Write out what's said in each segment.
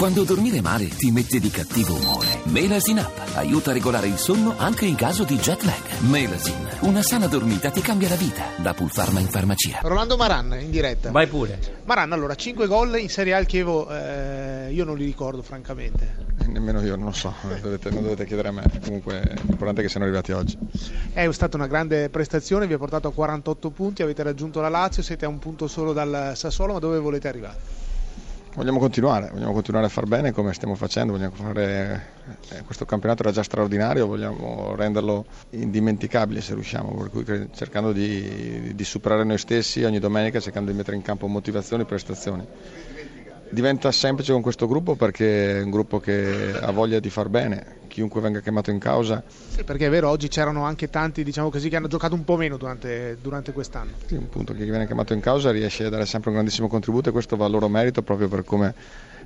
Quando dormire male ti mette di cattivo umore. Melasin Up aiuta a regolare il sonno anche in caso di jet lag. Melasin, una sana dormita ti cambia la vita. Da Pulpharma in farmacia. Rolando Maran in diretta. Vai pure. Maran, allora, 5 gol in Serie A al Chievo, eh, io non li ricordo francamente. Nemmeno io, non lo so, dovete, non dovete chiedere a me, comunque l'importante è che siano arrivati oggi. È stata una grande prestazione, vi ha portato a 48 punti, avete raggiunto la Lazio, siete a un punto solo dal Sassuolo, ma dove volete arrivare? Vogliamo continuare, vogliamo continuare a far bene come stiamo facendo, vogliamo fare eh, questo campionato era già straordinario, vogliamo renderlo indimenticabile se riusciamo, per cui cercando di, di superare noi stessi ogni domenica, cercando di mettere in campo motivazioni e prestazioni diventa semplice con questo gruppo perché è un gruppo che ha voglia di far bene, chiunque venga chiamato in causa. Sì, perché è vero, oggi c'erano anche tanti diciamo così, che hanno giocato un po' meno durante, durante quest'anno. Sì, un punto chi viene chiamato in causa riesce a dare sempre un grandissimo contributo e questo va a loro merito proprio per come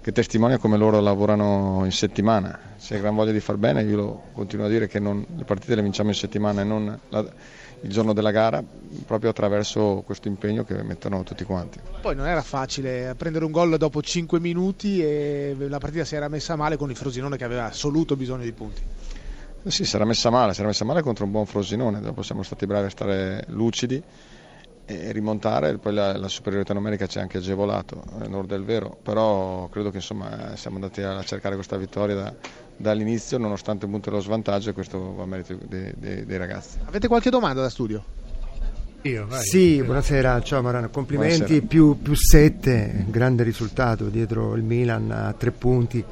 che testimonia come loro lavorano in settimana. Se hai gran voglia di far bene, io lo continuo a dire che non, le partite le vinciamo in settimana e non la, il giorno della gara, proprio attraverso questo impegno che mettono tutti quanti. Poi non era facile prendere un gol dopo 5 minuti e la partita si era messa male con il Frosinone che aveva assoluto bisogno di punti. Sì, si era messa male, si era messa male contro un buon Frosinone, dopo siamo stati bravi a stare lucidi e rimontare, poi la, la superiorità numerica ci ha anche agevolato, a nord del vero, però credo che insomma, siamo andati a cercare questa vittoria da, dall'inizio nonostante un punto dello svantaggio e questo va a merito dei, dei, dei ragazzi. Avete qualche domanda da studio? Io, vai. Sì, buonasera, ciao Marano, complimenti, più, più 7, grande risultato dietro il Milan a tre punti.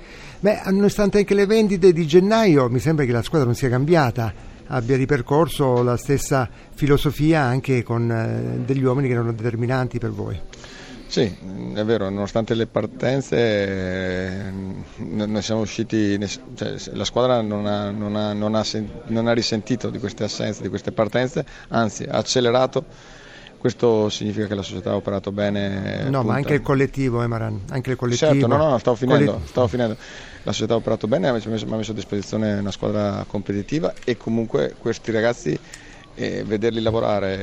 Beh, nonostante anche le vendite di gennaio, mi sembra che la squadra non sia cambiata abbia ripercorso la stessa filosofia anche con eh, degli uomini che erano determinanti per voi. Sì, è vero, nonostante le partenze eh, noi siamo usciti, cioè, la squadra non ha, non, ha, non, ha, non ha, risentito di queste assenze, di queste partenze, anzi ha accelerato. Questo significa che la società ha operato bene. No, ma anche il collettivo, Emaran, eh, anche il collettivo. Certo, no, no, stavo finendo, stavo finendo la società ha operato bene, mi ha messo, mi ha messo a disposizione una squadra competitiva e comunque questi ragazzi eh, vederli lavorare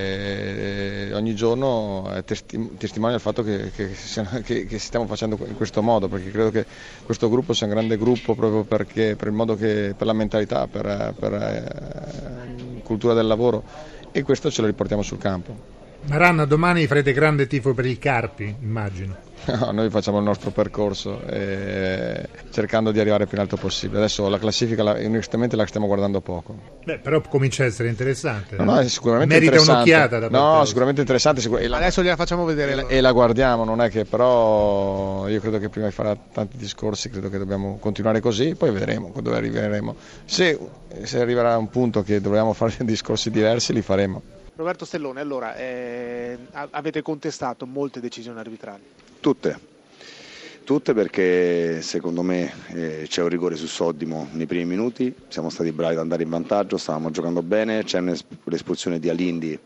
eh, ogni giorno è testi- testimonia del fatto che, che, che, che, stiamo facendo in questo modo, perché credo che questo gruppo sia un grande gruppo proprio perché, per il modo che, per la mentalità, per, per eh, cultura del lavoro e questo ce lo riportiamo sul campo. Maranna, domani farete grande tifo per il Carpi, immagino. No, noi facciamo il nostro percorso eh, cercando di arrivare più in alto possibile. Adesso la classifica, la, onestamente, la stiamo guardando poco. Beh, però comincia a essere interessante. No, no, è sicuramente Merita interessante. un'occhiata da No, sicuramente interessante. Sicur- la, Adesso gliela facciamo vedere. E la, e la, guardiamo, non è che però io credo che prima di fare tanti discorsi, credo che dobbiamo continuare così, poi vedremo dove arriveremo. Se, se arriverà un punto che dobbiamo fare discorsi diversi, li faremo. Roberto Stellone, allora eh, avete contestato molte decisioni arbitrali? Tutte, tutte perché secondo me eh, c'è un rigore su Soddimo nei primi minuti, siamo stati bravi ad andare in vantaggio, stavamo giocando bene, c'è l'espulsione di Alindi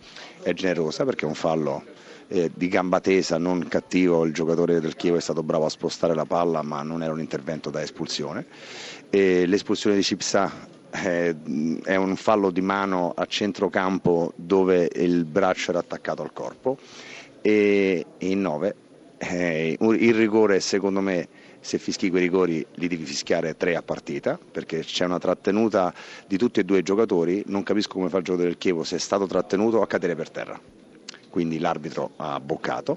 è generosa perché è un fallo eh, di gamba tesa, non cattivo, il giocatore del Chievo è stato bravo a spostare la palla ma non era un intervento da espulsione. E l'espulsione di Cipsa eh, è un fallo di mano a centrocampo dove il braccio era attaccato al corpo. E in 9 eh, il rigore secondo me se fischi quei rigori li devi fischiare tre a partita perché c'è una trattenuta di tutti e due i giocatori. Non capisco come fa il giocatore del Chievo se è stato trattenuto a cadere per terra quindi l'arbitro ha boccato.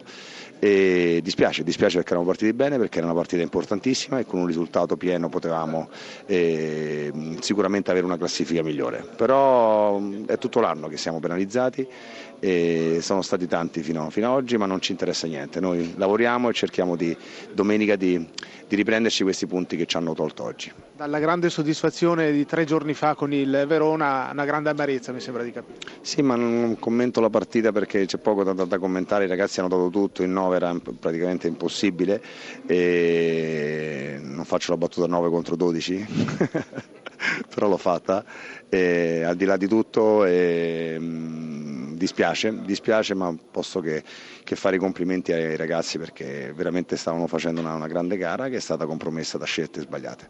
E dispiace, dispiace perché eravamo partiti bene, perché era una partita importantissima e con un risultato pieno potevamo eh, sicuramente avere una classifica migliore. Però è tutto l'anno che siamo penalizzati e sono stati tanti fino, fino, ad oggi, ma non ci interessa niente. Noi lavoriamo e cerchiamo di domenica di, di riprenderci questi punti che ci hanno tolto oggi. Dalla grande soddisfazione di tre giorni fa con il Verona, una grande amarezza mi sembra di capire. Sì, ma non commento la partita perché c'è poco da, da commentare, i ragazzi hanno dato tutto, il 9 era praticamente impossibile e non faccio la battuta 9 contro 12. però l'ho fatta, e, al di là di tutto e, mh, dispiace, dispiace ma posso che, che, fare i complimenti ai ragazzi perché veramente stavano facendo una, una grande gara che è stata compromessa da scelte sbagliate.